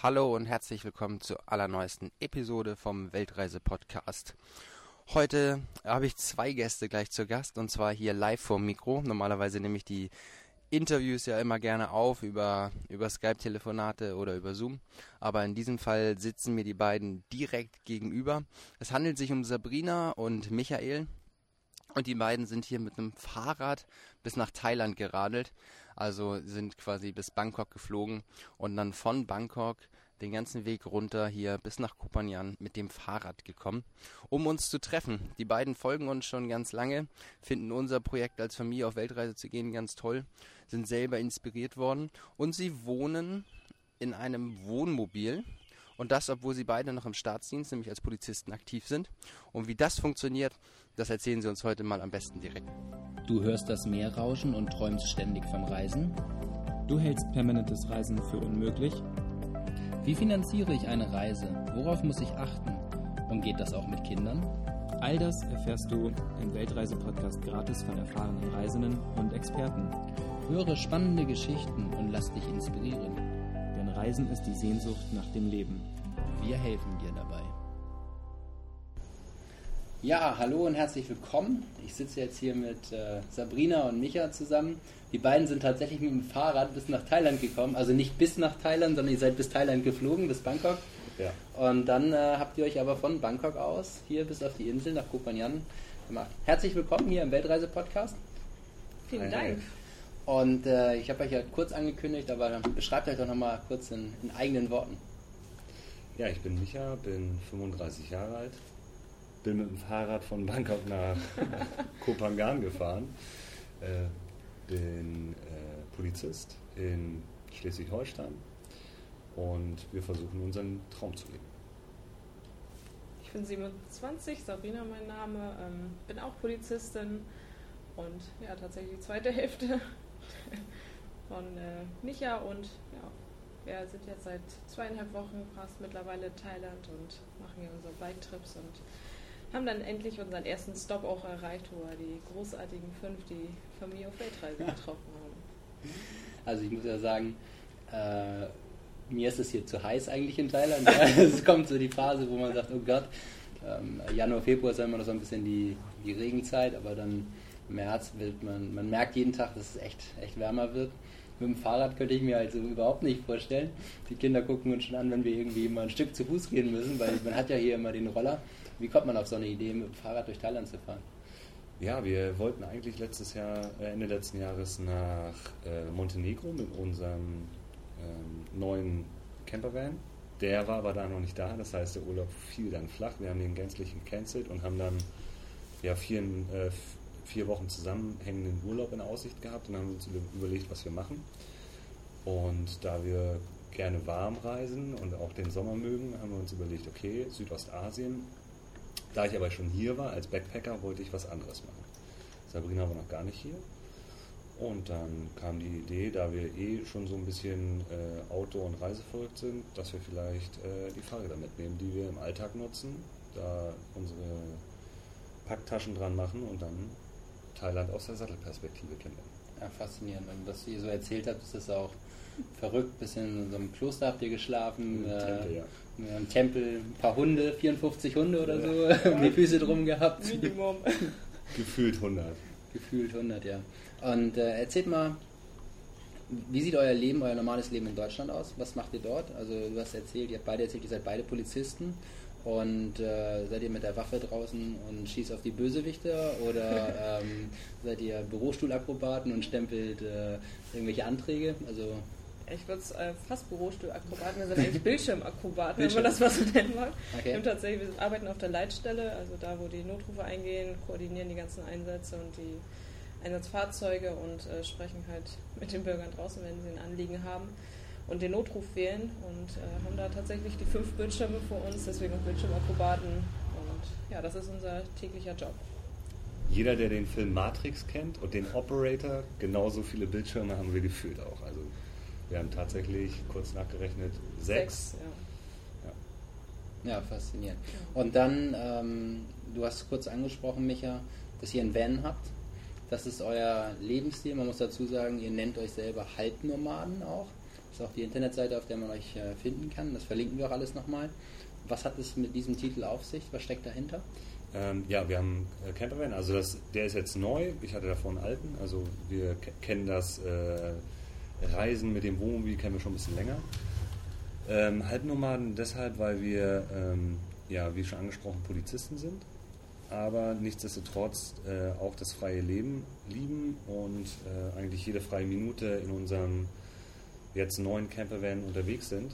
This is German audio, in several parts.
Hallo und herzlich willkommen zur allerneuesten Episode vom Weltreise-Podcast. Heute habe ich zwei Gäste gleich zu Gast und zwar hier live vor Mikro. Normalerweise nehme ich die Interviews ja immer gerne auf über, über Skype-Telefonate oder über Zoom. Aber in diesem Fall sitzen mir die beiden direkt gegenüber. Es handelt sich um Sabrina und Michael. Und die beiden sind hier mit einem Fahrrad bis nach Thailand geradelt. Also sind quasi bis Bangkok geflogen und dann von Bangkok den ganzen Weg runter hier bis nach Kopanjan mit dem Fahrrad gekommen, um uns zu treffen. Die beiden folgen uns schon ganz lange, finden unser Projekt als Familie auf Weltreise zu gehen ganz toll, sind selber inspiriert worden und sie wohnen in einem Wohnmobil und das, obwohl sie beide noch im Staatsdienst, nämlich als Polizisten aktiv sind. Und wie das funktioniert, das erzählen sie uns heute mal am besten direkt. Du hörst das Meer rauschen und träumst ständig vom Reisen? Du hältst permanentes Reisen für unmöglich? Wie finanziere ich eine Reise? Worauf muss ich achten? Und geht das auch mit Kindern? All das erfährst du im Weltreise-Podcast gratis von erfahrenen Reisenden und Experten. Höre spannende Geschichten und lass dich inspirieren. Reisen ist die Sehnsucht nach dem Leben. Wir helfen dir dabei. Ja, hallo und herzlich willkommen. Ich sitze jetzt hier mit äh, Sabrina und Micha zusammen. Die beiden sind tatsächlich mit dem Fahrrad bis nach Thailand gekommen. Also nicht bis nach Thailand, sondern ihr seid bis Thailand geflogen, bis Bangkok. Ja. Und dann äh, habt ihr euch aber von Bangkok aus hier bis auf die Insel nach Koh Phangan gemacht. Herzlich willkommen hier im Weltreise-Podcast. Vielen Dank. Und äh, ich habe euch ja kurz angekündigt, aber beschreibt euch doch nochmal kurz in, in eigenen Worten. Ja, ich bin Micha, bin 35 Jahre alt, bin mit dem Fahrrad von Bangkok nach Kopangan gefahren, äh, bin äh, Polizist in Schleswig-Holstein und wir versuchen unseren Traum zu leben. Ich bin 27, Sabrina mein Name, ähm, bin auch Polizistin und ja, tatsächlich die zweite Hälfte von äh, Micha und ja, wir sind jetzt seit zweieinhalb Wochen fast mittlerweile in Thailand und machen hier unsere Bike-Trips und haben dann endlich unseren ersten Stop auch erreicht, wo wir die großartigen fünf, die Familie auf Weltreise getroffen haben. Also ich muss ja sagen, äh, mir ist es hier zu heiß eigentlich in Thailand. Ja. es kommt so die Phase, wo man sagt, oh Gott, ähm, Januar, Februar ist ja immer noch so ein bisschen die, die Regenzeit, aber dann März wird man, man merkt jeden Tag, dass es echt, echt wärmer wird. Mit dem Fahrrad könnte ich mir also überhaupt nicht vorstellen. Die Kinder gucken uns schon an, wenn wir irgendwie mal ein Stück zu Fuß gehen müssen, weil man hat ja hier immer den Roller. Wie kommt man auf so eine Idee, mit dem Fahrrad durch Thailand zu fahren? Ja, wir wollten eigentlich letztes Jahr, äh, Ende letzten Jahres nach äh, Montenegro mit unserem ähm, neuen Campervan. Der war aber da noch nicht da, das heißt, der Urlaub fiel dann flach. Wir haben den gänzlich gecancelt und haben dann ja, vier, äh, vier Wochen zusammenhängenden Urlaub in Aussicht gehabt und haben uns überlegt, was wir machen. Und da wir gerne warm reisen und auch den Sommer mögen, haben wir uns überlegt, okay, Südostasien. Da ich aber schon hier war als Backpacker, wollte ich was anderes machen. Sabrina war noch gar nicht hier. Und dann kam die Idee, da wir eh schon so ein bisschen äh, Auto- und Reiseverrückt sind, dass wir vielleicht äh, die Fahrräder mitnehmen, die wir im Alltag nutzen, da unsere Packtaschen dran machen und dann Thailand aus der Sattelperspektive kennenlernen. Ja, faszinierend. Und was ihr so erzählt habt, ist das auch verrückt. Bisschen in so einem Kloster habt ihr geschlafen. Im äh, Tempel, ja. Im Tempel ein paar Hunde, 54 Hunde oder Ja. so, um die Füße drum gehabt. Minimum. Gefühlt 100. Gefühlt 100, ja. Und äh, erzählt mal, wie sieht euer Leben, euer normales Leben in Deutschland aus? Was macht ihr dort? Also du hast erzählt, ihr habt beide erzählt, ihr seid beide Polizisten. Und äh, seid ihr mit der Waffe draußen und schießt auf die Bösewichte? Oder ähm, seid ihr Bürostuhlakrobaten und stempelt äh, irgendwelche Anträge? Also Ich würde es äh, fast Bürostuhlakrobaten, wir sind eigentlich Bildschirmakrobaten, wenn man das mal so nennen mag. Wir, okay. haben tatsächlich, wir arbeiten auf der Leitstelle, also da, wo die Notrufe eingehen, koordinieren die ganzen Einsätze und die Einsatzfahrzeuge und äh, sprechen halt mit den Bürgern draußen, wenn sie ein Anliegen haben und den Notruf wählen und äh, haben da tatsächlich die fünf Bildschirme vor uns, deswegen auch Bildschirmakrobaten und ja, das ist unser täglicher Job. Jeder, der den Film Matrix kennt und den Operator, genauso viele Bildschirme haben wir gefühlt auch. Also wir haben tatsächlich kurz nachgerechnet sechs. ja. Ja, faszinierend. Und dann, ähm, du hast kurz angesprochen, Micha, dass ihr einen Van habt. Das ist euer Lebensstil. Man muss dazu sagen, ihr nennt euch selber Halbnomaden auch. Ist auch die Internetseite, auf der man euch äh, finden kann. Das verlinken wir auch alles nochmal. Was hat es mit diesem Titel auf sich? Was steckt dahinter? Ähm, ja, wir haben äh, Campervan, also das, der ist jetzt neu. Ich hatte davor einen alten, also wir kennen das äh, Reisen mit dem Wohnmobil kennen wir schon ein bisschen länger. Ähm, Halbnomaden deshalb, weil wir, ähm, ja, wie schon angesprochen, Polizisten sind, aber nichtsdestotrotz äh, auch das freie Leben lieben und äh, eigentlich jede freie Minute in unserem jetzt neuen Campervan unterwegs sind.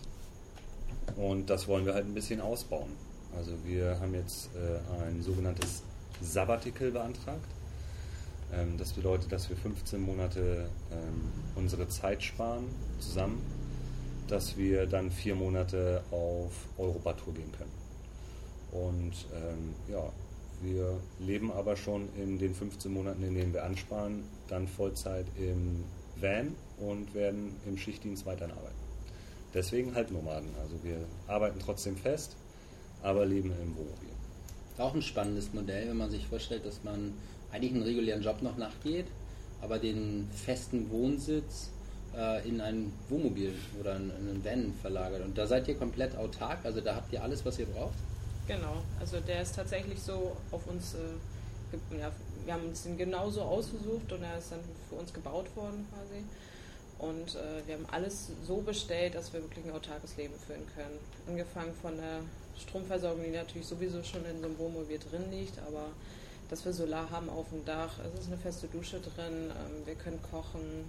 Und das wollen wir halt ein bisschen ausbauen. Also wir haben jetzt äh, ein sogenanntes Sabbatical beantragt. Ähm, das bedeutet, dass wir 15 Monate ähm, unsere Zeit sparen zusammen, dass wir dann vier Monate auf Europatour gehen können. Und ähm, ja, wir leben aber schon in den 15 Monaten, in denen wir ansparen, dann Vollzeit im Van und werden im Schichtdienst weiterhin arbeiten. Deswegen Halbnomaden. Also wir arbeiten trotzdem fest, aber leben im Wohnmobil. Auch ein spannendes Modell, wenn man sich vorstellt, dass man eigentlich einen regulären Job noch nachgeht, aber den festen Wohnsitz äh, in ein Wohnmobil oder in, in einen Van verlagert. Und da seid ihr komplett autark, also da habt ihr alles, was ihr braucht? Genau, also der ist tatsächlich so auf uns, äh, ja, wir haben uns den genauso ausgesucht und er ist dann für uns gebaut worden quasi. Und äh, wir haben alles so bestellt, dass wir wirklich ein autarkes Leben führen können. Angefangen von der Stromversorgung, die natürlich sowieso schon in so einem Wohnmobil drin liegt, aber dass wir Solar haben auf dem Dach, es ist eine feste Dusche drin, ähm, wir können kochen,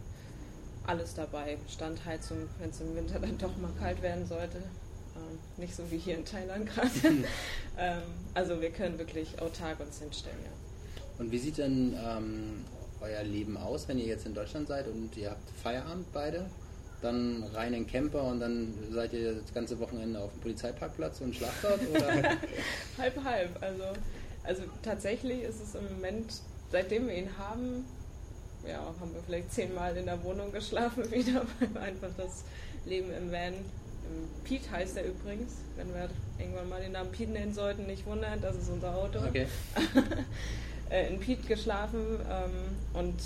alles dabei. Standheizung, wenn es im Winter dann doch mal kalt werden sollte. Ähm, nicht so wie hier in Thailand gerade. ähm, also wir können wirklich autark uns hinstellen, ja. Und wie sieht denn ähm, euer Leben aus, wenn ihr jetzt in Deutschland seid und ihr habt Feierabend beide? Dann rein in den Camper und dann seid ihr das ganze Wochenende auf dem Polizeiparkplatz und schlaft dort? Halb, halb. Also, also tatsächlich ist es im Moment, seitdem wir ihn haben, ja, haben wir vielleicht zehnmal in der Wohnung geschlafen wieder, weil wir einfach das Leben im Van Pete heißt er übrigens. Wenn wir irgendwann mal den Namen Pete nennen sollten, nicht wundern, das ist unser Auto. Okay. Äh, in Pete geschlafen ähm, und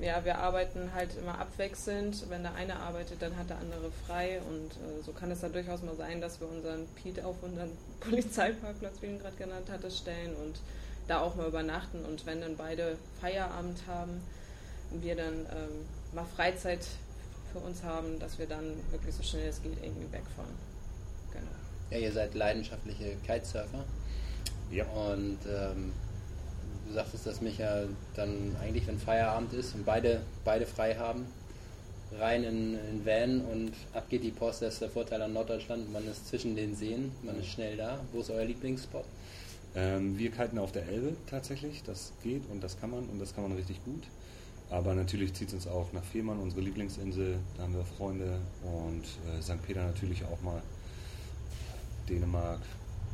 ja, wir arbeiten halt immer abwechselnd. Wenn der eine arbeitet, dann hat der andere frei und äh, so kann es dann durchaus mal sein, dass wir unseren Pete auf unseren Polizeiparkplatz, wie ihn gerade genannt hatte, stellen und da auch mal übernachten und wenn dann beide Feierabend haben, wir dann ähm, mal Freizeit für uns haben, dass wir dann wirklich so schnell es geht irgendwie wegfahren. Genau. Ja, ihr seid leidenschaftliche Kitesurfer. Ja. Und ähm, du sagtest, dass Micha dann eigentlich, wenn Feierabend ist und beide, beide frei haben, rein in, in Van und ab geht die Post. Das ist der Vorteil an Norddeutschland. Man ist zwischen den Seen, man ist schnell da. Wo ist euer Lieblingsspot? Ähm, wir kiten auf der Elbe tatsächlich. Das geht und das kann man und das kann man richtig gut. Aber natürlich zieht es uns auch nach Fehmarn, unsere Lieblingsinsel. Da haben wir Freunde und äh, St. Peter natürlich auch mal. Dänemark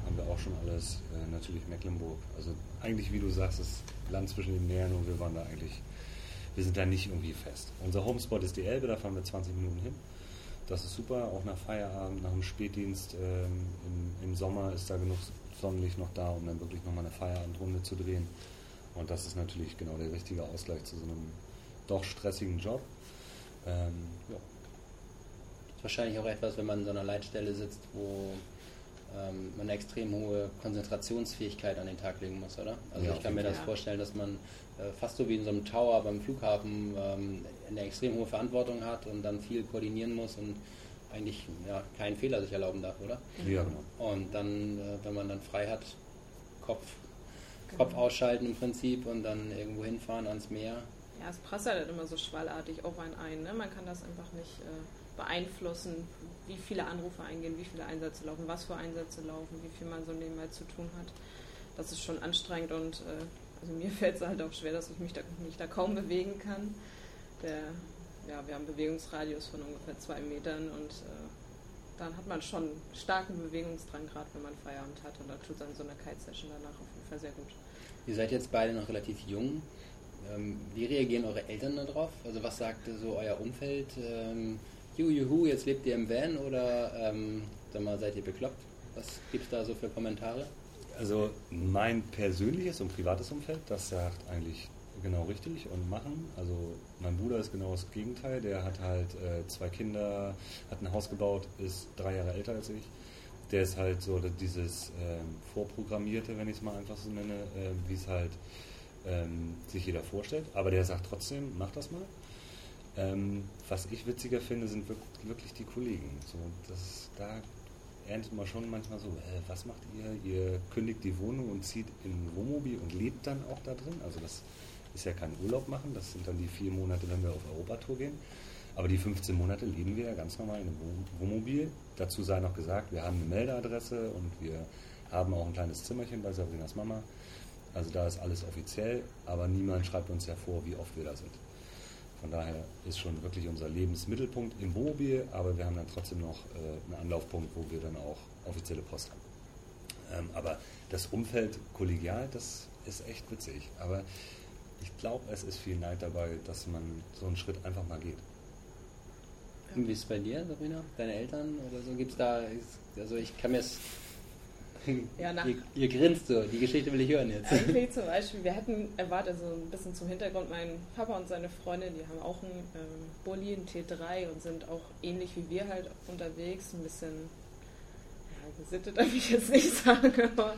haben wir auch schon alles. Äh, natürlich Mecklenburg. Also eigentlich, wie du sagst, das Land zwischen den Meeren und wir waren da eigentlich, wir sind da nicht irgendwie fest. Unser Homespot ist die Elbe, da fahren wir 20 Minuten hin. Das ist super, auch nach Feierabend, nach dem Spätdienst ähm, im, im Sommer ist da genug Sonnenlicht noch da, um dann wirklich nochmal eine Feierabendrunde zu drehen. Und das ist natürlich genau der richtige Ausgleich zu so einem doch stressigen Job. Ähm, ja. Wahrscheinlich auch etwas, wenn man in so einer Leitstelle sitzt, wo ähm, man eine extrem hohe Konzentrationsfähigkeit an den Tag legen muss, oder? Also ja, ich kann mir das ja. vorstellen, dass man äh, fast so wie in so einem Tower beim Flughafen ähm, eine extrem hohe Verantwortung hat und dann viel koordinieren muss und eigentlich ja, keinen Fehler sich erlauben darf, oder? Ja, genau. Und dann, äh, wenn man dann frei hat, Kopf Kopf ausschalten im Prinzip und dann irgendwo hinfahren ans Meer. Ja, es prasselt halt immer so schwallartig auf einen ein. Ne? Man kann das einfach nicht äh, beeinflussen, wie viele Anrufe eingehen, wie viele Einsätze laufen, was für Einsätze laufen, wie viel man so nebenbei zu tun hat. Das ist schon anstrengend und äh, also mir fällt es halt auch schwer, dass ich mich da, mich da kaum bewegen kann. Der, ja, wir haben einen Bewegungsradius von ungefähr zwei Metern und äh, dann hat man schon starken Bewegungsdrang, gerade wenn man Feierabend hat. Und da tut dann so eine Kite-Session danach auf jeden Fall sehr gut. Ihr seid jetzt beide noch relativ jung. Ähm, wie reagieren eure Eltern darauf? Also was sagt so euer Umfeld? Ähm, juhu, jetzt lebt ihr im Van oder ähm, sag mal, seid ihr bekloppt? Was gibt es da so für Kommentare? Also mein persönliches und privates Umfeld, das sagt eigentlich genau richtig und machen. Also mein Bruder ist genau das Gegenteil. Der hat halt äh, zwei Kinder, hat ein Haus gebaut, ist drei Jahre älter als ich. Der ist halt so dieses ähm, Vorprogrammierte, wenn ich es mal einfach so nenne, äh, wie es halt ähm, sich jeder vorstellt. Aber der sagt trotzdem, mach das mal. Ähm, was ich witziger finde, sind wirklich die Kollegen. So, das, da erntet man schon manchmal so, äh, was macht ihr? Ihr kündigt die Wohnung und zieht in ein Wohnmobil und lebt dann auch da drin. Also das ist ja kein Urlaub machen, das sind dann die vier Monate, wenn wir auf Europatour gehen. Aber die 15 Monate leben wir ja ganz normal in einem Wohnmobil. Dazu sei noch gesagt, wir haben eine Meldeadresse und wir haben auch ein kleines Zimmerchen bei Sabrinas Mama. Also da ist alles offiziell, aber niemand schreibt uns ja vor, wie oft wir da sind. Von daher ist schon wirklich unser Lebensmittelpunkt im Wohnmobil, aber wir haben dann trotzdem noch äh, einen Anlaufpunkt, wo wir dann auch offizielle Post haben. Ähm, aber das Umfeld kollegial, das ist echt witzig. Aber ich glaube, es ist viel Neid dabei, dass man so einen Schritt einfach mal geht. Wie ist es bei dir, Sabrina? Deine Eltern oder so? Gibt es da, also ich kann mir es ja, nach ihr, ihr, grinst so, die Geschichte will ich hören jetzt. Eigentlich zum Beispiel, wir hatten erwartet, so ein bisschen zum Hintergrund, mein Papa und seine Freundin, die haben auch einen ähm, Bulli, einen T3 und sind auch ähnlich wie wir halt unterwegs, ein bisschen, ja, gesittet darf ich jetzt nicht sagen, aber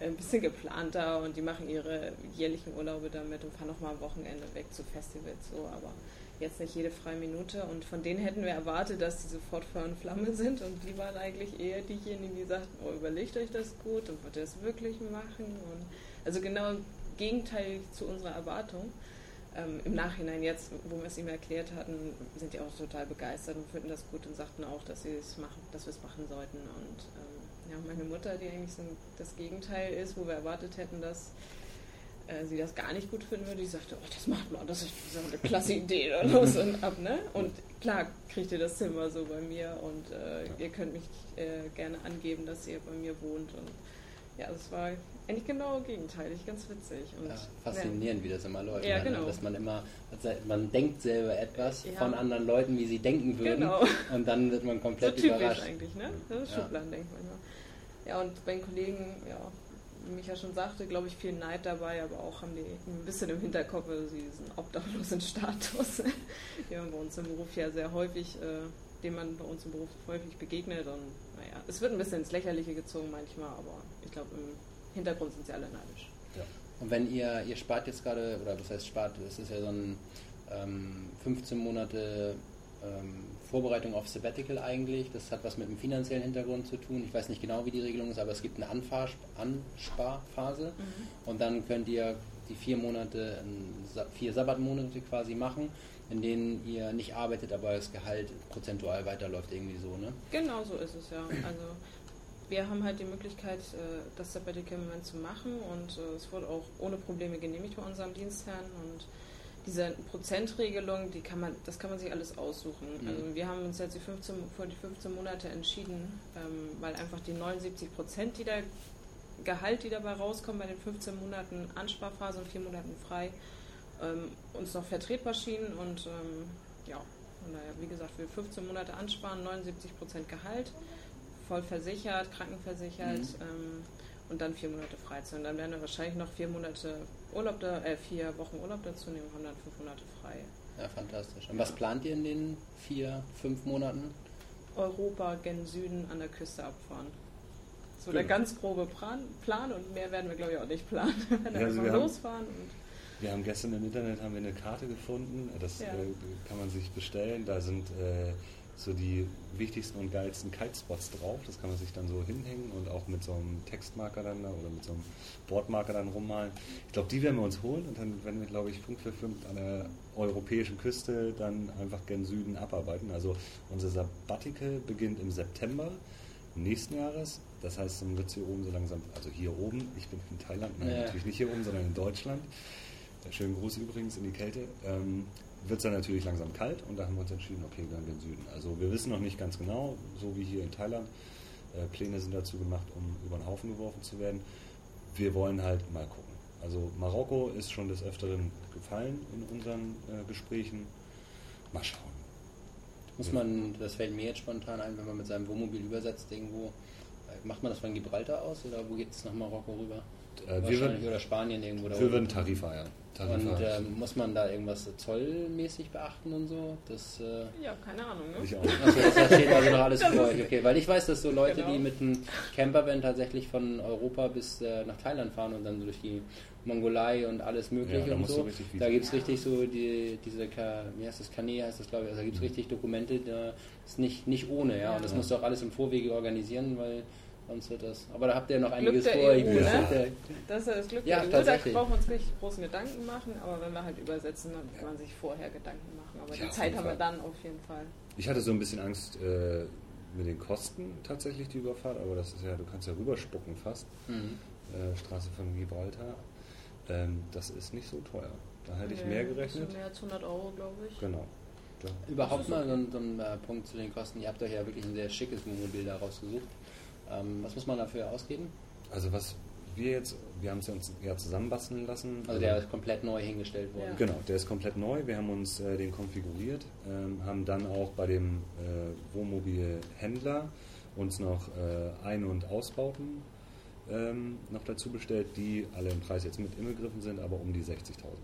ein bisschen geplanter. Und die machen ihre jährlichen Urlaube damit und fahren auch mal am Wochenende weg zu Festivals so, aber jetzt nicht jede freie Minute. Und von denen hätten wir erwartet, dass die sofort Feuer und Flamme sind. Und die waren eigentlich eher diejenigen, die sagten, oh, überlegt euch das gut und wollt ihr das wirklich machen? Und also genau Gegenteil zu unserer Erwartung. Ähm, Im Nachhinein jetzt, wo wir es ihm erklärt hatten, sind die auch total begeistert und finden das gut und sagten auch, dass sie es machen, dass wir es machen sollten. Und ähm, ja, meine Mutter, die eigentlich so das Gegenteil ist, wo wir erwartet hätten, dass äh, sie das gar nicht gut finden würde. Die sagte, oh, das macht man, das ist so eine klasse Idee. Oder los und ab, ne? Und klar kriegt ihr das Zimmer so bei mir und äh, ihr könnt mich äh, gerne angeben, dass ihr bei mir wohnt. Und ja, das war eigentlich genau gegenteilig, ganz witzig. Und, ja, faszinierend, ja. wie das immer läuft. Ja, ne? genau. Dass man immer, man denkt selber etwas von anderen Leuten, wie sie denken würden. Genau. Und dann wird man komplett so überrascht. eigentlich, ne? Das ist Schubladendenken manchmal. Ja, und bei den Kollegen, ja, Micha schon sagte, glaube ich, viel Neid dabei, aber auch haben die ein bisschen im Hinterkopf also diesen obdachlosen Status, den man bei uns im Beruf ja sehr häufig, äh, dem man bei uns im Beruf häufig begegnet. Und naja, es wird ein bisschen ins Lächerliche gezogen manchmal, aber ich glaube, im Hintergrund sind sie alle neidisch. Ja. Und wenn ihr, ihr spart jetzt gerade, oder was heißt spart, es ist ja so ein ähm, 15 Monate ähm, Vorbereitung auf Sabbatical eigentlich. Das hat was mit dem finanziellen Hintergrund zu tun. Ich weiß nicht genau, wie die Regelung ist, aber es gibt eine Anfahr Ansparphase mhm. und dann könnt ihr die vier Monate, vier Sabbatmonate quasi machen, in denen ihr nicht arbeitet, aber das Gehalt prozentual weiterläuft irgendwie so, ne? Genau so ist es ja. Also wir haben halt die Möglichkeit, äh, das Sabbatical im Moment zu machen und äh, es wurde auch ohne Probleme genehmigt bei unserem Dienstherrn und diese Prozentregelung, die kann man, das kann man sich alles aussuchen. Mhm. Also wir haben uns jetzt die 15, vor die 15 Monate entschieden, ähm, weil einfach die 79 Prozent, die da Gehalt, die dabei rauskommen bei den 15 Monaten Ansparphase und 4 Monaten frei, ähm, uns noch vertretbar schienen und ähm, ja, von daher, wie gesagt, wir 15 Monate ansparen, 79 Prozent Gehalt, voll versichert, krankenversichert. Mhm ähm, und dann vier Monate Freizeit. Und dann werden wir wahrscheinlich noch vier Monate Urlaub, da, äh, vier Wochen Urlaub dazu nehmen, haben dann fünf Monate frei. Ja, fantastisch. Und was plant ihr in den vier, fünf Monaten? Europa gen Süden an der Küste abfahren. So genau. der ganz grobe Plan, Plan und mehr werden wir glaube ich auch nicht planen. Wir werden ja, also wir losfahren. Haben, wir haben gestern im Internet haben wir eine Karte gefunden, das ja. äh, kann man sich bestellen. Da sind äh, so die wichtigsten und geilsten Kitespots drauf. Das kann man sich dann so hinhängen und auch mit so einem Textmarker dann oder mit so einem Bordmarker dann rummalen. Ich glaube, die werden wir uns holen und dann werden wir, glaube ich, Punkt für Punkt an der europäischen Küste dann einfach gen Süden abarbeiten. Also unser Sabbatical beginnt im September nächsten Jahres. Das heißt, dann wird es hier oben so langsam, also hier oben, ich bin in Thailand, nein, ja. natürlich nicht hier oben, sondern in Deutschland. Schönen Gruß übrigens in die Kälte. Ähm, wird es dann natürlich langsam kalt und da haben wir uns entschieden, okay, dann den Süden. Also wir wissen noch nicht ganz genau, so wie hier in Thailand. Äh, Pläne sind dazu gemacht, um über den Haufen geworfen zu werden. Wir wollen halt mal gucken. Also Marokko ist schon des Öfteren gefallen in unseren äh, Gesprächen. Mal schauen. Muss man, das fällt mir jetzt spontan ein, wenn man mit seinem Wohnmobil übersetzt irgendwo, äh, macht man das von Gibraltar aus oder wo geht es nach Marokko rüber? Äh, wir würden, oder Spanien irgendwo da Wir würden Tarifa, ja. Tarifa. Und ähm, muss man da irgendwas zollmäßig beachten und so? Das, äh ja, keine Ahnung. Ne? Ich auch. Also das steht also noch alles für euch. Okay, weil ich weiß, dass so Leute, genau. die mit einem Campervan tatsächlich von Europa bis äh, nach Thailand fahren und dann so durch die Mongolei und alles mögliche ja, und so. Da gibt es ja. richtig so die, diese, wie heißt das, Kanä heißt das glaube ich, also da gibt es mhm. richtig Dokumente, da ist nicht, nicht ohne, ja. Und das musst du auch alles im Vorwege organisieren, weil sonst wird das. Aber da habt ihr noch einiges vor. EU, ne? Das ist das Glück ja, der EU, da brauchen wir uns nicht großen Gedanken machen, aber wenn wir halt übersetzen, dann kann man sich vorher Gedanken machen. Aber die Zeit haben wir dann auf jeden Fall. Ich hatte so ein bisschen Angst äh, mit den Kosten tatsächlich, die Überfahrt, aber das ist ja, du kannst ja rüberspucken fast. Mhm. Äh, Straße von Gibraltar. Ähm, das ist nicht so teuer. Da hätte nee, ich mehr gerechnet. Mehr als 100 Euro, glaube ich. Genau. Da. Überhaupt mal so ein, so ein äh, Punkt zu den Kosten. Ihr habt euch ja wirklich ein sehr schickes Wohnmobil da rausgesucht. Ähm, was muss man dafür ausgeben? Also was wir jetzt, wir haben es uns ja zusammenbasteln lassen. Also der ist komplett neu hingestellt worden. Ja. Genau, der ist komplett neu. Wir haben uns äh, den konfiguriert, ähm, haben dann auch bei dem äh, Wohnmobilhändler uns noch äh, Ein- und Ausbauten ähm, noch dazu bestellt, die alle im Preis jetzt mit inbegriffen sind, aber um die 60.000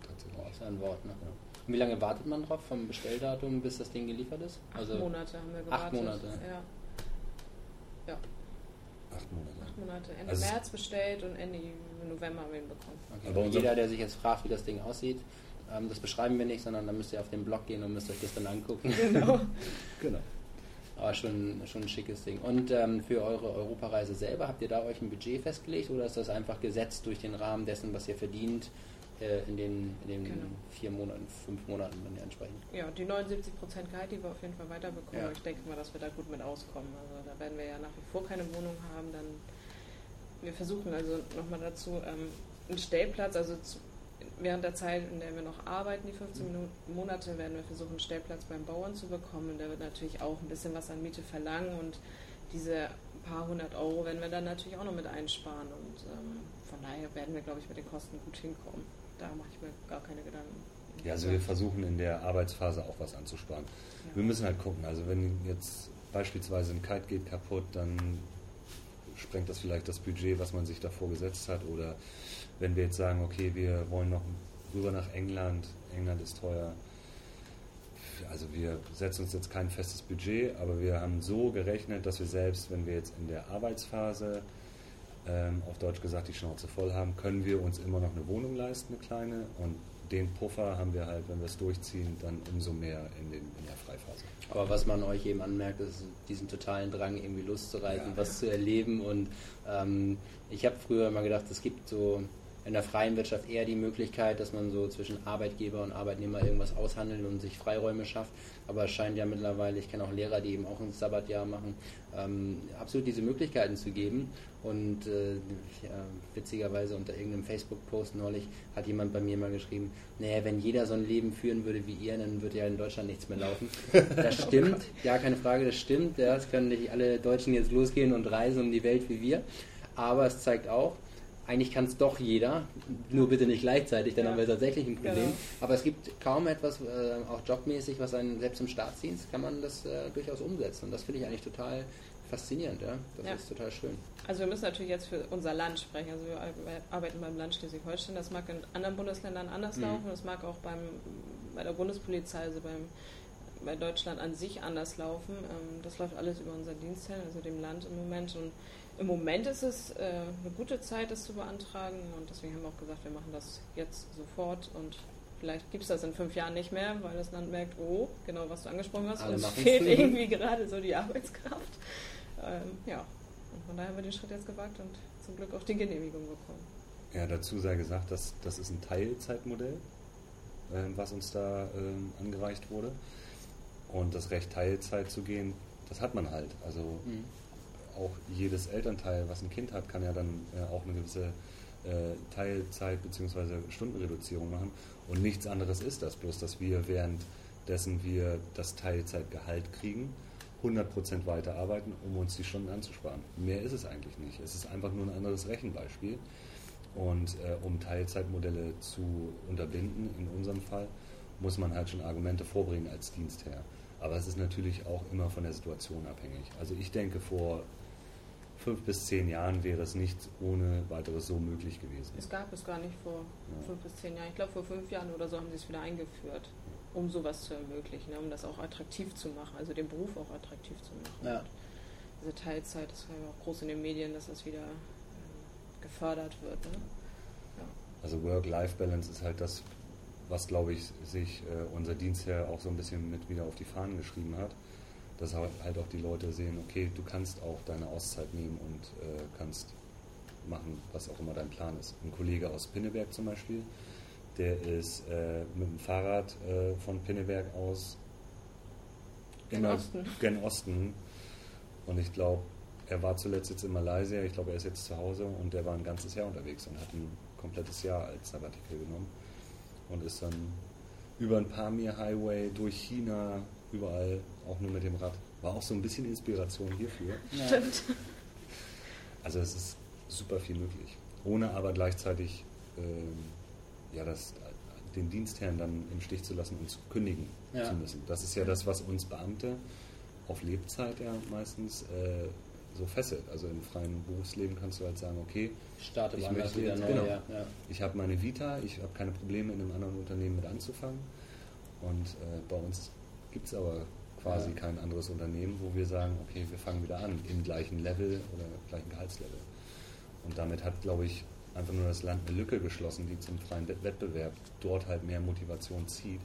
tatsächlich. Boah, ist ein Wort, ne? Ja. Und wie lange wartet man drauf vom Bestelldatum, bis das Ding geliefert ist? Also acht Monate haben wir gewartet. Acht Monate. Ja. ja. Acht Monate. Acht Monate. Ende also März bestellt und Ende November haben wir ihn bekommen. Okay. Aber jeder, der sich jetzt fragt, wie das Ding aussieht, ähm, das beschreiben wir nicht, sondern dann müsst ihr auf den Blog gehen und müsst euch das dann angucken. Genau. genau. Aber schon, schon ein schickes Ding. Und ähm, für eure Europareise selber, habt ihr da euch ein Budget festgelegt oder ist das einfach gesetzt durch den Rahmen dessen, was ihr verdient äh, in den, in den genau. vier Monaten, fünf Monaten, wenn ihr entsprechend? Ja, die 79 Prozent Gehalt, die wir auf jeden Fall weiterbekommen. Ja. Ich denke mal, dass wir da gut mit auskommen. Also da werden wir ja nach wie vor keine Wohnung haben. Dann wir versuchen also nochmal dazu ähm, einen Stellplatz, also zu, während der Zeit, in der wir noch arbeiten, die 15 Minuten, Monate, werden wir versuchen, einen Stellplatz beim Bauern zu bekommen. Und der wird natürlich auch ein bisschen was an Miete verlangen und diese paar hundert Euro werden wir dann natürlich auch noch mit einsparen. Und ähm, von daher werden wir, glaube ich, mit den Kosten gut hinkommen. Da mache ich mir gar keine Gedanken. Ja, also wir versuchen in der Arbeitsphase auch was anzusparen. Ja. Wir müssen halt gucken. Also wenn jetzt beispielsweise ein Kite geht kaputt, dann sprengt das vielleicht das Budget, was man sich davor gesetzt hat. Oder wenn wir jetzt sagen, okay, wir wollen noch rüber nach England, England ist teuer. Also wir setzen uns jetzt kein festes Budget, aber wir haben so gerechnet, dass wir selbst, wenn wir jetzt in der Arbeitsphase ähm, auf Deutsch gesagt die Schnauze voll haben, können wir uns immer noch eine Wohnung leisten, eine kleine. Und den Puffer haben wir halt, wenn wir es durchziehen, dann umso mehr in, den, in der Freiphase. Aber was man euch eben anmerkt, ist diesen totalen Drang, irgendwie Lust zu reisen, ja, was zu erleben. Und ähm, ich habe früher immer gedacht, es gibt so in der freien Wirtschaft eher die Möglichkeit, dass man so zwischen Arbeitgeber und Arbeitnehmer irgendwas aushandelt und sich Freiräume schafft. Aber es scheint ja mittlerweile, ich kenne auch Lehrer, die eben auch ein Sabbatjahr machen, ähm, absolut diese Möglichkeiten zu geben. Und äh, ja, witzigerweise unter irgendeinem Facebook-Post neulich hat jemand bei mir mal geschrieben, naja, wenn jeder so ein Leben führen würde wie ihr, dann würde ja in Deutschland nichts mehr laufen. Das stimmt, ja, keine Frage, das stimmt. Ja, es können nicht alle Deutschen jetzt losgehen und reisen um die Welt wie wir. Aber es zeigt auch, eigentlich kann es doch jeder, nur bitte nicht gleichzeitig, dann ja. haben wir tatsächlich ein Problem. Genau. Aber es gibt kaum etwas, äh, auch jobmäßig, was einen selbst im Staatsdienst kann man das äh, durchaus umsetzen. Und das finde ich eigentlich total faszinierend, ja. Das ja. ist total schön. Also wir müssen natürlich jetzt für unser Land sprechen. Also wir arbeiten beim Land Schleswig-Holstein. Das mag in anderen Bundesländern anders mhm. laufen. Das mag auch beim, bei der Bundespolizei, also beim, bei Deutschland an sich anders laufen. Ähm, das läuft alles über unser Dienstherrn, also dem Land im Moment. Und im Moment ist es äh, eine gute Zeit, das zu beantragen. Und deswegen haben wir auch gesagt, wir machen das jetzt sofort und Vielleicht gibt es das in fünf Jahren nicht mehr, weil das Land merkt, oh, genau was du angesprochen hast, es fehlt irgendwie gerade so die Arbeitskraft. Ähm, ja, und von daher haben wir den Schritt jetzt gewagt und zum Glück auch die Genehmigung bekommen. Ja, dazu sei gesagt, dass das ist ein Teilzeitmodell, ähm, was uns da ähm, angereicht wurde. Und das Recht Teilzeit zu gehen, das hat man halt. Also mhm. auch jedes Elternteil, was ein Kind hat, kann ja dann äh, auch eine gewisse äh, Teilzeit bzw. Stundenreduzierung machen. Und nichts anderes ist das, bloß dass wir währenddessen wir das Teilzeitgehalt kriegen, 100% weiterarbeiten, um uns die Stunden anzusparen. Mehr ist es eigentlich nicht. Es ist einfach nur ein anderes Rechenbeispiel. Und äh, um Teilzeitmodelle zu unterbinden, in unserem Fall, muss man halt schon Argumente vorbringen als Dienstherr. Aber es ist natürlich auch immer von der Situation abhängig. Also ich denke, vor fünf bis zehn Jahren wäre es nicht ohne weiteres so möglich gewesen. Es gab es gar nicht vor ja. fünf bis zehn Jahren. Ich glaube, vor fünf Jahren oder so haben sie es wieder eingeführt, um sowas zu ermöglichen, ne? um das auch attraktiv zu machen, also den Beruf auch attraktiv zu machen. Ja. Diese Teilzeit, das war ja auch groß in den Medien, dass das wieder äh, gefördert wird. Ne? Ja. Also Work-Life-Balance ist halt das, was, glaube ich, sich äh, unser Dienstherr auch so ein bisschen mit wieder auf die Fahnen geschrieben hat dass halt auch die Leute sehen, okay, du kannst auch deine Auszeit nehmen und äh, kannst machen, was auch immer dein Plan ist. Ein Kollege aus Pinneberg zum Beispiel, der ist äh, mit dem Fahrrad äh, von Pinneberg aus gen Osten. gen Osten. Und ich glaube, er war zuletzt jetzt in Malaysia, ich glaube, er ist jetzt zu Hause und der war ein ganzes Jahr unterwegs und hat ein komplettes Jahr als Sabbatical genommen und ist dann über ein Pamir Highway durch China überall, auch nur mit dem Rad. War auch so ein bisschen Inspiration hierfür. Ja. Stimmt. Also es ist super viel möglich. Ohne aber gleichzeitig ähm, ja, das, den Dienstherrn dann im Stich zu lassen und zu kündigen ja. zu müssen. Das ist ja das, was uns Beamte auf Lebzeit ja meistens äh, so fesselt. Also im freien Berufsleben kannst du halt sagen, okay, Starte ich möchte jetzt, genau, ja, ja. ich habe meine Vita, ich habe keine Probleme in einem anderen Unternehmen mit anzufangen. Und äh, bei uns gibt es aber quasi ja. kein anderes Unternehmen, wo wir sagen, okay, wir fangen wieder an im gleichen Level oder gleichen Gehaltslevel. Und damit hat, glaube ich, einfach nur das Land eine Lücke geschlossen, die zum freien Wettbewerb dort halt mehr Motivation zieht.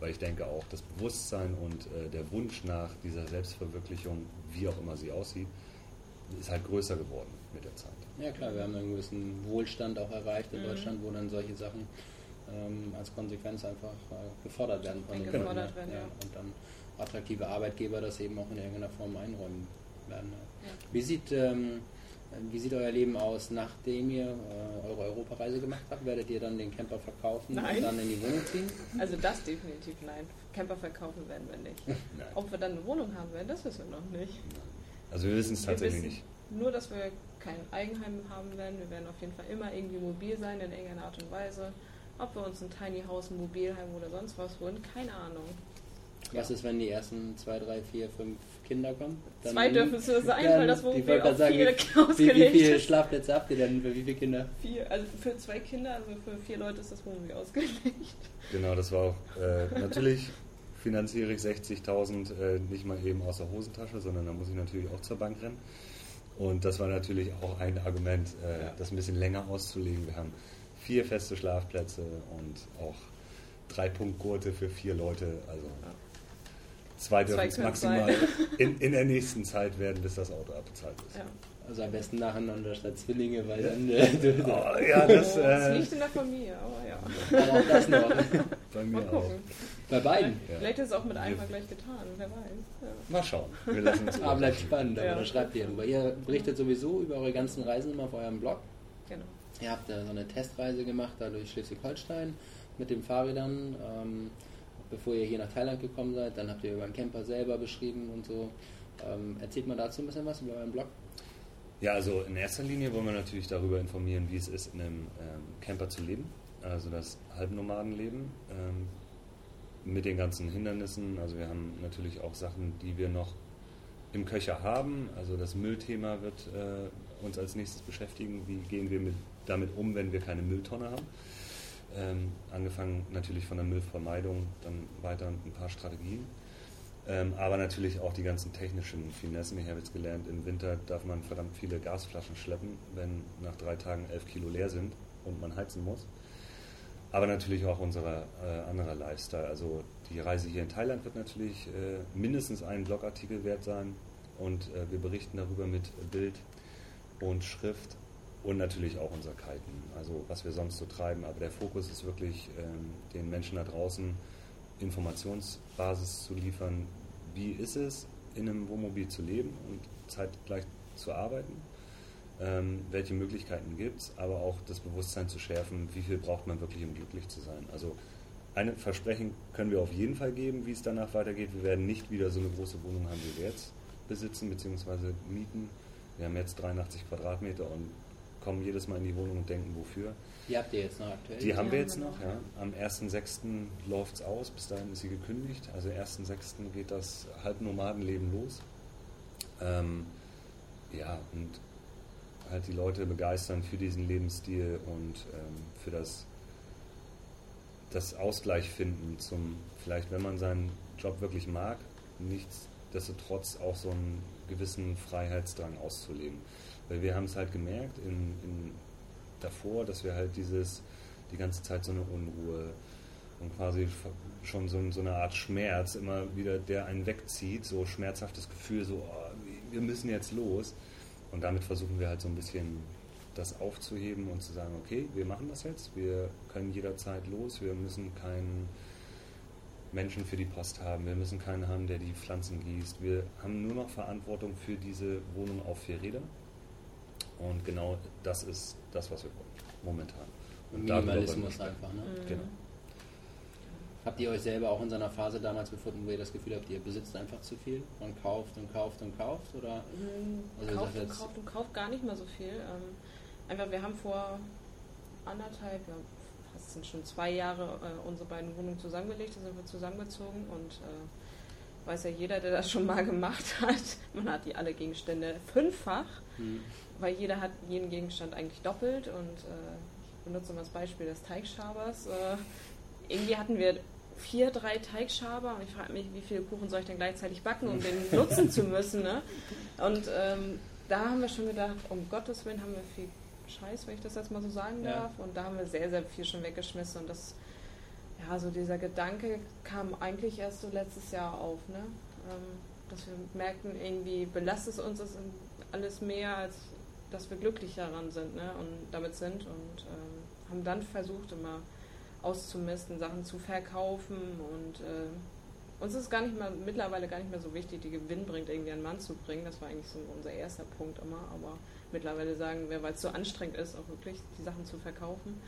Weil ich denke auch, das Bewusstsein und äh, der Wunsch nach dieser Selbstverwirklichung, wie auch immer sie aussieht, ist halt größer geworden mit der Zeit. Ja klar, wir haben einen gewissen Wohlstand auch erreicht in mhm. Deutschland, wo dann solche Sachen ähm, als Konsequenz einfach äh, gefordert werden von den gefordert werden, ja. Und dann attraktive Arbeitgeber das eben auch in irgendeiner Form einräumen werden. Ja. Wie sieht ähm, wie sieht euer Leben aus, nachdem ihr äh, eure Europareise gemacht habt? Werdet ihr dann den Camper verkaufen nein. und dann in die Wohnung ziehen? Also das definitiv nein. Camper verkaufen werden wir nicht. Ob wir dann eine Wohnung haben werden, das wissen wir noch nicht. Also wir wissen es tatsächlich nicht. Nur, dass wir kein Eigenheim haben werden. Wir werden auf jeden Fall immer irgendwie mobil sein in irgendeiner Art und Weise. Ob wir uns ein Tiny House, ein Mobilheim oder sonst was holen, keine Ahnung. Was ist, wenn die ersten zwei, drei, vier, fünf Kinder kommen? Dann Zwei dürfen es nur sein, weil das Wohnmobil auf sagen, vier wie, wie, wie viele Schlafplätze habt ihr denn für wie viele Kinder? Vier, also für zwei Kinder, also für vier Leute ist das Wohnmobil ausgelegt. Genau, das war auch äh, natürlich finanziere ich 60.000 äh, nicht mal eben aus der Hosentasche, sondern da muss ich natürlich auch zur Bank rennen. Und das war natürlich auch ein Argument, äh, ja. das ein bisschen länger auszulegen. Wir haben vier feste Schlafplätze und auch drei Punktgurte für vier Leute. Also ja. zwei dürfen es maximal in, in, der nächsten Zeit werden, bis das Auto abbezahlt ist. Ja. Also am besten nacheinander statt Zwillinge, weil dann. Äh, oh, ja, das, oh, das äh, liegt in der Familie, aber ja. Aber auch das noch. Bei mir auch. Bei beiden. Ja. Vielleicht ist es auch mit einmal gleich getan, wer weiß. Ja. Mal schauen. Wir lassen uns aber bleibt spannend, aber ja. da schreibt ihr drüber. Ihr berichtet sowieso über eure ganzen Reisen immer auf eurem Blog. Genau. Ihr habt da so eine Testreise gemacht, da durch Schleswig-Holstein mit den Fahrrädern, ähm, bevor ihr hier nach Thailand gekommen seid. Dann habt ihr über einen Camper selber beschrieben und so. Ähm, erzählt mal dazu ein bisschen was über euren Blog? Ja, also in erster Linie wollen wir natürlich darüber informieren, wie es ist, in einem ähm, Camper zu leben, also das Halbnomadenleben ähm, mit den ganzen Hindernissen. Also wir haben natürlich auch Sachen, die wir noch im Köcher haben. Also das Müllthema wird äh, uns als nächstes beschäftigen. Wie gehen wir mit damit um, wenn wir keine Mülltonne haben. Ähm, angefangen natürlich von der Müllvermeidung, dann weiter ein paar Strategien. Ähm, aber natürlich auch die ganzen technischen Finessen. Ich habe jetzt gelernt, im Winter darf man verdammt viele Gasflaschen schleppen, wenn nach drei Tagen elf Kilo leer sind und man heizen muss. Aber natürlich auch unser äh, anderer Lifestyle. Also die Reise hier in Thailand wird natürlich äh, mindestens einen Blogartikel wert sein und äh, wir berichten darüber mit Bild und Schrift und natürlich auch unser Kiten, also was wir sonst so treiben. Aber der Fokus ist wirklich, ähm, den Menschen da draußen Informationsbasis zu liefern, wie ist es, in einem Wohnmobil zu leben und zeitgleich zu arbeiten. Ähm, welche Möglichkeiten gibt es, aber auch das Bewusstsein zu schärfen, wie viel braucht man wirklich, um glücklich zu sein. Also ein Versprechen können wir auf jeden Fall geben, wie es danach weitergeht. Wir werden nicht wieder so eine große Wohnung haben, wie wir jetzt besitzen bzw. mieten. Wir haben jetzt 83 Quadratmeter und kommen jedes Mal in die Wohnung und denken, wofür. Die habt ihr jetzt noch aktuell? Die haben wir jetzt noch, ja. Am 1.6. läuft es aus, bis dahin ist sie gekündigt. Also 1.6. geht das Halbnomadenleben los. Ähm, ja, und halt die Leute begeistern für diesen Lebensstil und ähm, für das, das Ausgleich finden zum, vielleicht wenn man seinen Job wirklich mag, nichtsdestotrotz auch so einen gewissen Freiheitsdrang auszuleben. Weil wir haben es halt gemerkt in, in davor, dass wir halt dieses, die ganze Zeit so eine Unruhe und quasi schon so, so eine Art Schmerz immer wieder, der einen wegzieht, so schmerzhaftes Gefühl, so oh, wir müssen jetzt los. Und damit versuchen wir halt so ein bisschen das aufzuheben und zu sagen, okay, wir machen das jetzt, wir können jederzeit los, wir müssen keinen Menschen für die Post haben, wir müssen keinen haben, der die Pflanzen gießt, wir haben nur noch Verantwortung für diese Wohnung auf vier Räder. Und genau das ist das, was wir wollen, momentan. Und Minimalismus einfach, ne? Mhm. Genau. Habt ihr euch selber auch in so einer Phase damals befunden, wo ihr das Gefühl habt, ihr besitzt einfach zu viel und kauft und kauft und kauft? Oder? Mhm, also kauft und kauft und kauft gar nicht mehr so viel. Ähm, einfach, wir haben vor anderthalb, ja, fast sind schon zwei Jahre äh, unsere beiden Wohnungen zusammengelegt, da sind wir zusammengezogen und äh, weiß ja jeder, der das schon mal gemacht hat, man hat die alle Gegenstände fünffach, mhm. weil jeder hat jeden Gegenstand eigentlich doppelt und äh, ich benutze mal das Beispiel des Teigschabers. Äh, irgendwie hatten wir vier, drei Teigschaber und ich frage mich, wie viele Kuchen soll ich denn gleichzeitig backen, um den nutzen zu müssen. Ne? Und ähm, da haben wir schon gedacht, um Gottes Willen haben wir viel Scheiß, wenn ich das jetzt mal so sagen ja. darf. Und da haben wir sehr, sehr viel schon weggeschmissen. Und das, ja, so dieser Gedanke kam eigentlich erst so letztes Jahr auf, ne? Ähm, dass wir merkten, irgendwie belastet es uns alles mehr, als dass wir glücklich daran sind ne? und damit sind. Und ähm, haben dann versucht, immer auszumisten, Sachen zu verkaufen und äh, uns ist gar nicht mehr, mittlerweile gar nicht mehr so wichtig, die Gewinn bringt, irgendwie einen Mann zu bringen. Das war eigentlich so unser erster Punkt immer, aber mittlerweile sagen wir, weil es so anstrengend ist, auch wirklich die Sachen zu verkaufen.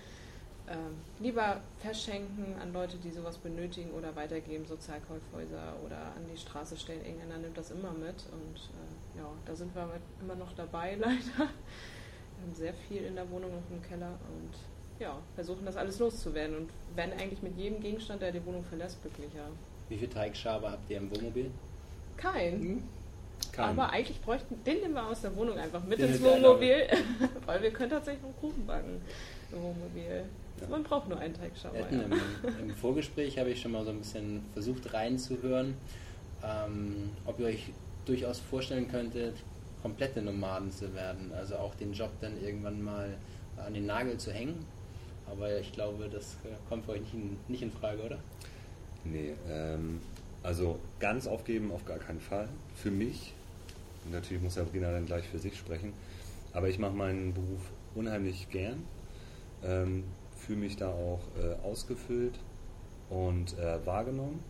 Ähm, lieber verschenken an Leute, die sowas benötigen oder weitergeben, Sozialkaufhäuser oder an die Straße stellen. Irgendeiner nimmt das immer mit und äh, ja, da sind wir immer noch dabei leider. Wir haben sehr viel in der Wohnung und im Keller und ja, versuchen das alles loszuwerden und werden eigentlich mit jedem Gegenstand, der die Wohnung verlässt, glücklicher. Wie viel Teigschaber habt ihr im Wohnmobil? Kein. Hm? Kein. Aber eigentlich bräuchten, den nehmen wir aus der Wohnung einfach mit den ins Wohnmobil, weil wir können tatsächlich noch Kuchen backen im Wohnmobil. Ja. Man braucht nur einen Teigschaber. Ja. Im, Im, Vorgespräch habe ich schon mal so ein bisschen versucht reinzuhören, ähm, ob ihr euch durchaus vorstellen könntet, komplette Nomaden zu werden. Also auch den Job dann irgendwann mal an den Nagel zu hängen aber ich glaube, das kommt für euch nicht in, nicht in Frage, oder? Nee, ähm, also ganz aufgeben auf gar keinen Fall. Für mich, natürlich muss Sabrina dann gleich für sich sprechen, aber ich mache meinen Beruf unheimlich gern, ähm, fühle mich da auch äh, ausgefüllt und äh, wahrgenommen.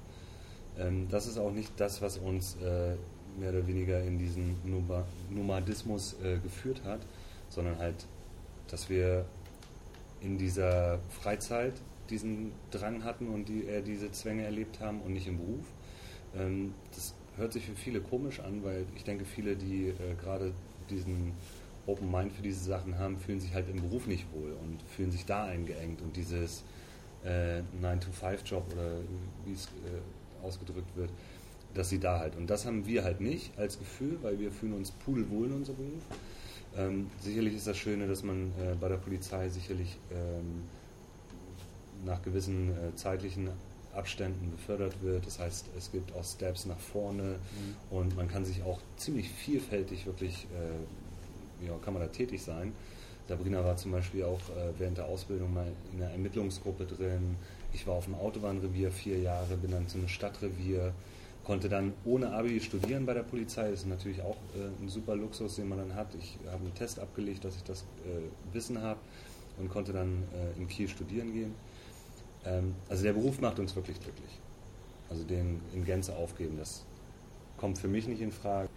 Ähm, das ist auch nicht das, was uns äh, mehr oder weniger in diesen Nomadismus äh, geführt hat, sondern halt, dass wir in dieser Freizeit diesen Drang hatten und die, äh, diese Zwänge erlebt haben und nicht im Beruf. Ähm, das hört sich für viele komisch an, weil ich denke, viele, die äh, gerade diesen Open Mind für diese Sachen haben, fühlen sich halt im Beruf nicht wohl und fühlen sich da eingeengt und dieses äh, 9-to-5-Job oder wie es äh, ausgedrückt wird, dass sie da halt. Und das haben wir halt nicht als Gefühl, weil wir fühlen uns pudelwohl in unserem Beruf. Ähm, sicherlich ist das Schöne, dass man äh, bei der Polizei sicherlich ähm, nach gewissen äh, zeitlichen Abständen befördert wird. Das heißt, es gibt auch Steps nach vorne mhm. und man kann sich auch ziemlich vielfältig wirklich, äh, ja, kann man da tätig sein. Sabrina war zum Beispiel auch äh, während der Ausbildung mal in einer Ermittlungsgruppe drin. Ich war auf dem Autobahnrevier vier Jahre, bin dann zu einem Stadtrevier konnte dann ohne Abi studieren bei der Polizei. Das ist natürlich auch äh, ein super Luxus, den man dann hat. Ich habe einen Test abgelegt, dass ich das äh, Wissen habe und konnte dann äh, in Kiel studieren gehen. Ähm, also der Beruf macht uns wirklich glücklich. Also den in Gänze aufgeben, das kommt für mich nicht in Frage.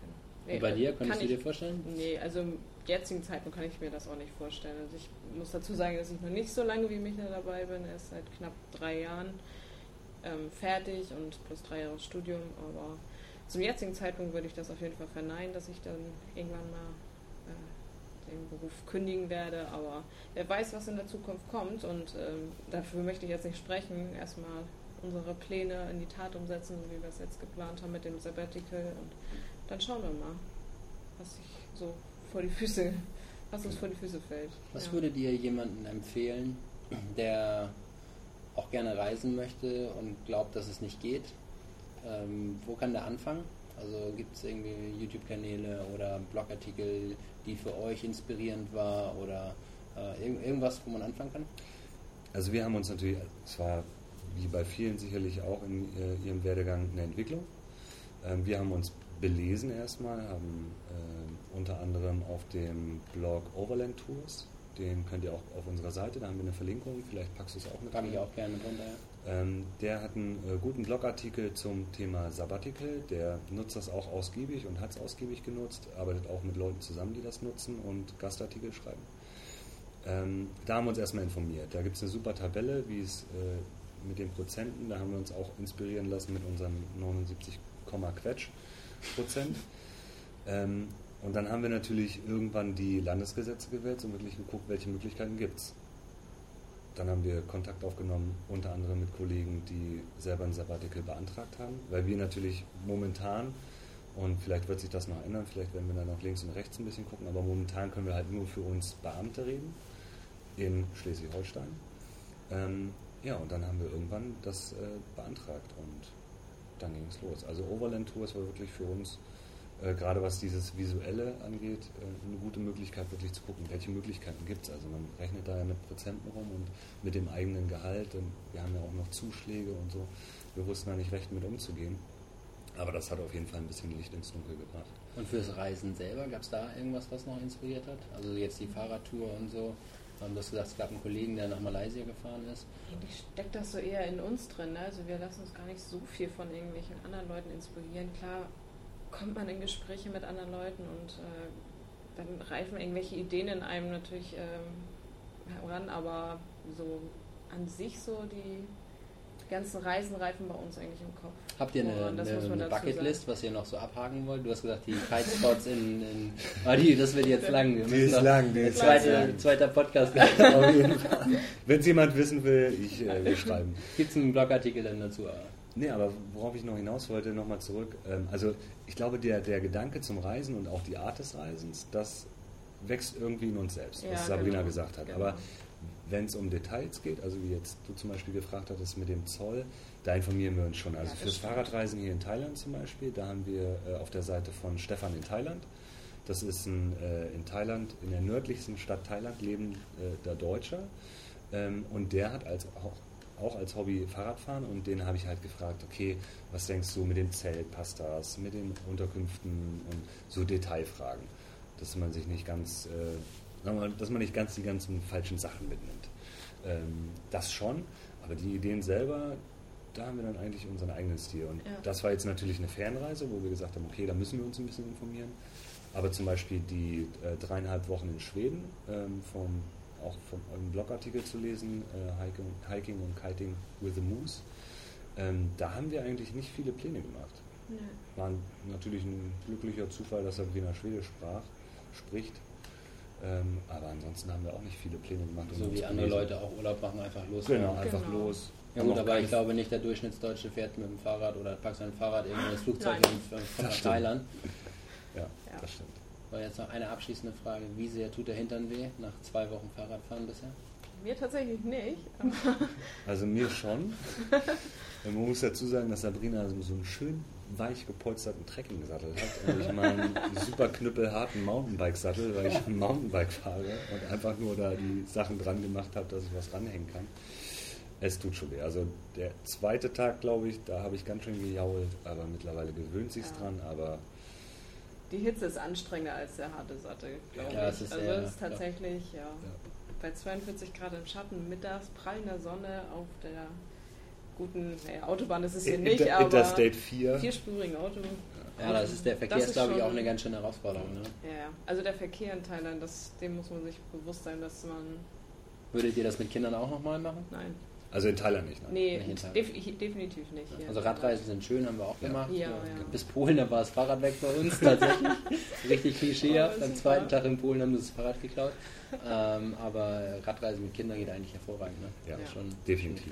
Nee, und bei dir, könntest du dir vorstellen? Nee, also im jetzigen Zeitpunkt kann ich mir das auch nicht vorstellen. Also ich muss dazu sagen, dass ich noch nicht so lange wie Michael dabei bin, erst seit knapp drei Jahren ähm, fertig und plus drei Jahre Studium, aber zum jetzigen Zeitpunkt würde ich das auf jeden Fall verneinen, dass ich dann irgendwann mal äh, den Beruf kündigen werde, aber wer weiß, was in der Zukunft kommt und ähm, dafür möchte ich jetzt nicht sprechen. Erstmal unsere Pläne in die Tat umsetzen, so wie wir es jetzt geplant haben mit dem Sabbatical und dann schauen wir mal, was sich so vor die Füße was uns vor die Füße fällt. Was ja. würdet ihr jemandem empfehlen, der auch gerne reisen möchte und glaubt, dass es nicht geht? Ähm, wo kann der anfangen? Also gibt es irgendwie YouTube-Kanäle oder Blogartikel, die für euch inspirierend war oder äh, irg irgendwas, wo man anfangen kann? Also wir haben uns natürlich, es war wie bei vielen sicherlich auch in äh, ihrem Werdegang eine Entwicklung. Ähm, wir haben uns belesen erstmal, haben äh, unter anderem auf dem Blog Overland Tours, den könnt ihr auch auf unserer Seite, da haben wir eine Verlinkung, vielleicht packst du es auch mit Packe ich auch gerne mit runter. Ähm, der hat einen äh, guten Blogartikel zum Thema Sabbatical, der nutzt das auch ausgiebig und hat es ausgiebig genutzt, arbeitet auch mit Leuten zusammen, die das nutzen und Gastartikel schreiben. Ähm, da haben wir uns erstmal informiert. Da gibt es eine super Tabelle, wie es äh, mit den Prozenten, da haben wir uns auch inspirieren lassen mit unseren 79, Quetsch Prozent. Ähm, und dann haben wir natürlich irgendwann die Landesgesetze gewählt und wirklich geguckt, welche Möglichkeiten gibt es. Dann haben wir Kontakt aufgenommen, unter anderem mit Kollegen, die selber ein Sabbatical beantragt haben, weil wir natürlich momentan, und vielleicht wird sich das noch ändern, vielleicht werden wir dann noch links und rechts ein bisschen gucken, aber momentan können wir halt nur für uns Beamte reden in Schleswig-Holstein. Ähm, ja, und dann haben wir irgendwann das äh, beantragt und dann ging es los. Also Overland Tours war wirklich für uns äh, gerade was dieses Visuelle angeht, äh, eine gute Möglichkeit, wirklich zu gucken, welche Möglichkeiten gibt es. Also man rechnet da ja mit Prozenten rum und mit dem eigenen Gehalt. Und wir haben ja auch noch Zuschläge und so. Wir wussten da nicht recht mit umzugehen. Aber das hat auf jeden Fall ein bisschen Licht ins Dunkel gebracht. Und fürs Reisen selber, gab es da irgendwas, was noch inspiriert hat? Also jetzt die Fahrradtour und so. Du hast gesagt, es gab einen Kollegen, der nach Malaysia gefahren ist. Eigentlich steckt das so eher in uns drin. Ne? Also wir lassen uns gar nicht so viel von irgendwelchen anderen Leuten inspirieren. Klar kommt man in Gespräche mit anderen Leuten und äh, dann reifen irgendwelche Ideen in einem natürlich ähm, heran, aber so an sich so die ganzen Reisen reifen bei uns eigentlich im Kopf. Habt ihr eine, eine, eine Bucketlist, was ihr noch so abhaken wollt? Du hast gesagt, die Kitespots in, in oh, die, das wird jetzt lang. Wir die ist lang, die ist zweite, lang. Zweiter Podcast. Wenn es jemand wissen will, ich äh, wir schreiben. Gibt es einen Blogartikel dann dazu? Nee, aber worauf ich noch hinaus wollte, nochmal zurück. Ähm, also ich glaube, der, der Gedanke zum Reisen und auch die Art des Reisens, das wächst irgendwie in uns selbst, was ja, Sabrina genau. gesagt hat. Genau. Aber wenn es um Details geht, also wie jetzt du zum Beispiel gefragt hattest mit dem Zoll, da informieren wir uns schon. Also ja, fürs stimmt. Fahrradreisen hier in Thailand zum Beispiel, da haben wir äh, auf der Seite von Stefan in Thailand, das ist ein, äh, in Thailand, in der nördlichsten Stadt Thailand lebender äh, Deutscher. Ähm, und der hat als, auch auch als Hobby Fahrradfahren und den habe ich halt gefragt, okay, was denkst du mit dem Zelt, passt das, mit den Unterkünften und so Detailfragen, dass man sich nicht ganz, äh, dass man nicht ganz die ganzen falschen Sachen mitnimmt. Ähm, das schon, aber die Ideen selber, da haben wir dann eigentlich unseren eigenen Stil. Und ja. das war jetzt natürlich eine Fernreise, wo wir gesagt haben, okay, da müssen wir uns ein bisschen informieren. Aber zum Beispiel die äh, dreieinhalb Wochen in Schweden ähm, vom auch von einem Blogartikel zu lesen, äh, Hiking, Hiking, und Kiting with the Moose. Ähm, da haben wir eigentlich nicht viele Pläne gemacht. Nee. War natürlich ein glücklicher Zufall, dass Sabrina Schwedisch sprach, spricht. Ähm, aber ansonsten haben wir auch nicht viele Pläne gemacht. So wie andere Leute auch Urlaub machen, einfach los. Genau, einfach genau. los. Ja gut, aber ich glaube nicht, der Durchschnittsdeutsche fährt mit dem Fahrrad oder packt sein Fahrrad irgendwo ins Flugzeug von Thailand. Ja, ja, das stimmt. War jetzt noch eine abschließende Frage. Wie sehr tut der Hintern weh nach zwei Wochen Fahrradfahren bisher? Mir tatsächlich nicht. also mir schon. Man muss dazu sagen, dass Sabrina so einen schön weich gepolsterten Trekking-Sattel hat und ich meinen super knüppelharten Mountainbike-Sattel, weil ich ein Mountainbike fahre und einfach nur da die Sachen dran gemacht habe, dass ich was ranhängen kann. Es tut schon weh. Also der zweite Tag, glaube ich, da habe ich ganz schön gejault, aber mittlerweile gewöhnt sich ja. dran, aber die Hitze ist anstrengender als der harte Sattel, glaube ja, ich. also es ist tatsächlich, ja. ja. Bei 42 Grad im Schatten, mittags, prallender Sonne auf der guten naja, Autobahn ist es hier nicht, Inter, aber Interstate 4. vierspurigen Auto. Ja, das ist der Verkehr ist, ist glaube ich, auch eine ganz schöne Herausforderung. Ne? Ja, also der Verkehr in Thailand, das, dem muss man sich bewusst sein, dass man... Würdet ihr das mit Kindern auch nochmal machen? Nein. Also in Thailand nicht, nein? Nee, nicht Thailand. Def definitiv nicht. Also Radreisen sind schön, haben wir auch gemacht. Ja, ja. Bis Polen, da war das Fahrrad weg bei uns tatsächlich. Richtig klischeehaft. Oh, Am zweiten Tag in Polen haben sie das Fahrrad geklaut. ähm, aber Radreisen mit Kindern geht eigentlich hervorragend. Ne? Ja, ja. schon definitiv.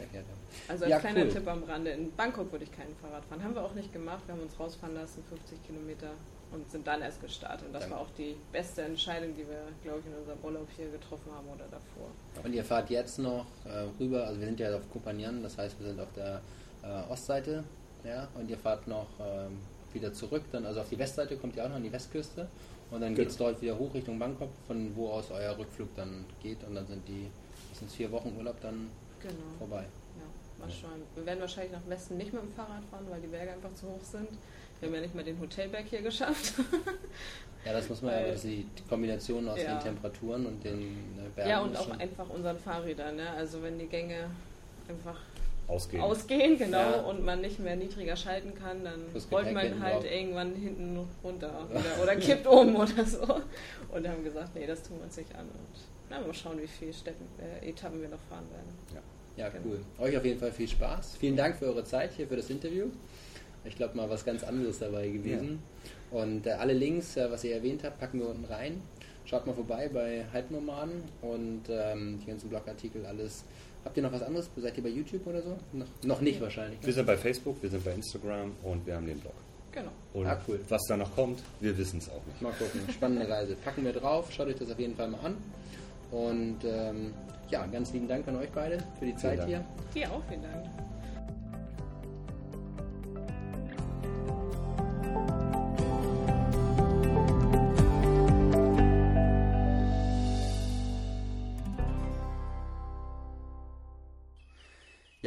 Also als ja, kleiner cool. Tipp am Rande, in Bangkok würde ich kein Fahrrad fahren. Haben wir auch nicht gemacht. Wir haben uns rausfahren lassen, 50 Kilometer. Und sind dann erst gestartet. Und das Danke. war auch die beste Entscheidung, die wir, glaube ich, in unserem Urlaub hier getroffen haben oder davor. Und ihr fahrt jetzt noch äh, rüber, also wir sind ja auf Kupanian, das heißt, wir sind auf der äh, Ostseite, ja, und ihr fahrt noch ähm, wieder zurück, dann also auf die Westseite kommt ihr auch noch an die Westküste und dann genau. geht es dort wieder hoch Richtung Bangkok, von wo aus euer Rückflug dann geht und dann sind die, das sind vier Wochen Urlaub dann genau. vorbei. Ja, mal schauen. Wir werden wahrscheinlich nach Westen nicht mit dem Fahrrad fahren, weil die Berge einfach zu hoch sind. Wir haben ja nicht mal den Hotelberg hier geschafft. ja, das muss man ja, das die Kombination aus ja. den Temperaturen und den Bergen. Ja, und auch einfach unseren Fahrrädern. Ne? Also wenn die Gänge einfach ausgehen, ausgehen genau, ja. und man nicht mehr niedriger schalten kann, dann rollt man halt drauf. irgendwann hinten runter oder, oder kippt um oder so. Und haben gesagt, nee, das tun wir uns nicht an. Und na, mal schauen, wie viele Städten, äh, Etappen wir noch fahren werden. Ja, ja genau. cool. Euch auf jeden Fall viel Spaß. Vielen Dank für eure Zeit hier, für das Interview. Ich glaube mal was ganz anderes dabei gewesen. Ja. Und äh, alle Links, äh, was ihr erwähnt habt, packen wir unten rein. Schaut mal vorbei bei Halbnomaden und ähm, die ganzen Blogartikel, alles. Habt ihr noch was anderes? Seid ihr bei YouTube oder so? Noch, noch nicht wahrscheinlich. Ne? Wir sind bei Facebook, wir sind bei Instagram und wir haben den Blog. Genau. Und ah, cool. was da noch kommt, wir wissen es auch nicht. Mal gucken. Spannende Reise. Packen wir drauf. Schaut euch das auf jeden Fall mal an. Und ähm, ja, ganz lieben Dank an euch beide für die Zeit hier. Dir auch vielen Dank.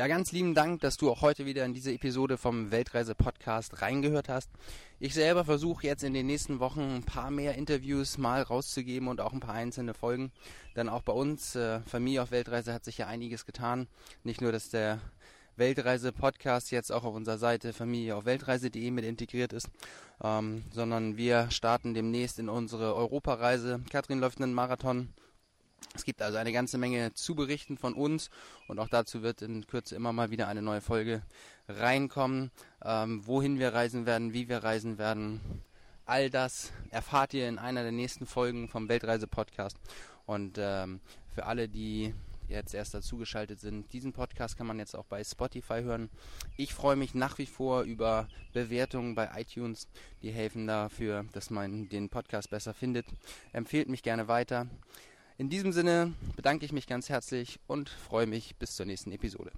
Ja, ganz lieben Dank, dass du auch heute wieder in diese Episode vom Weltreise-Podcast reingehört hast. Ich selber versuche jetzt in den nächsten Wochen ein paar mehr Interviews mal rauszugeben und auch ein paar einzelne Folgen. Dann auch bei uns, äh, Familie auf Weltreise, hat sich ja einiges getan. Nicht nur, dass der Weltreise-Podcast jetzt auch auf unserer Seite Familie auf Weltreise.de mit integriert ist, ähm, sondern wir starten demnächst in unsere Europareise. Katrin läuft einen Marathon es gibt also eine ganze Menge zu berichten von uns und auch dazu wird in Kürze immer mal wieder eine neue Folge reinkommen. Ähm, wohin wir reisen werden, wie wir reisen werden, all das erfahrt ihr in einer der nächsten Folgen vom Weltreise-Podcast. Und ähm, für alle, die jetzt erst dazugeschaltet sind, diesen Podcast kann man jetzt auch bei Spotify hören. Ich freue mich nach wie vor über Bewertungen bei iTunes. Die helfen dafür, dass man den Podcast besser findet. Empfehlt mich gerne weiter. In diesem Sinne bedanke ich mich ganz herzlich und freue mich bis zur nächsten Episode.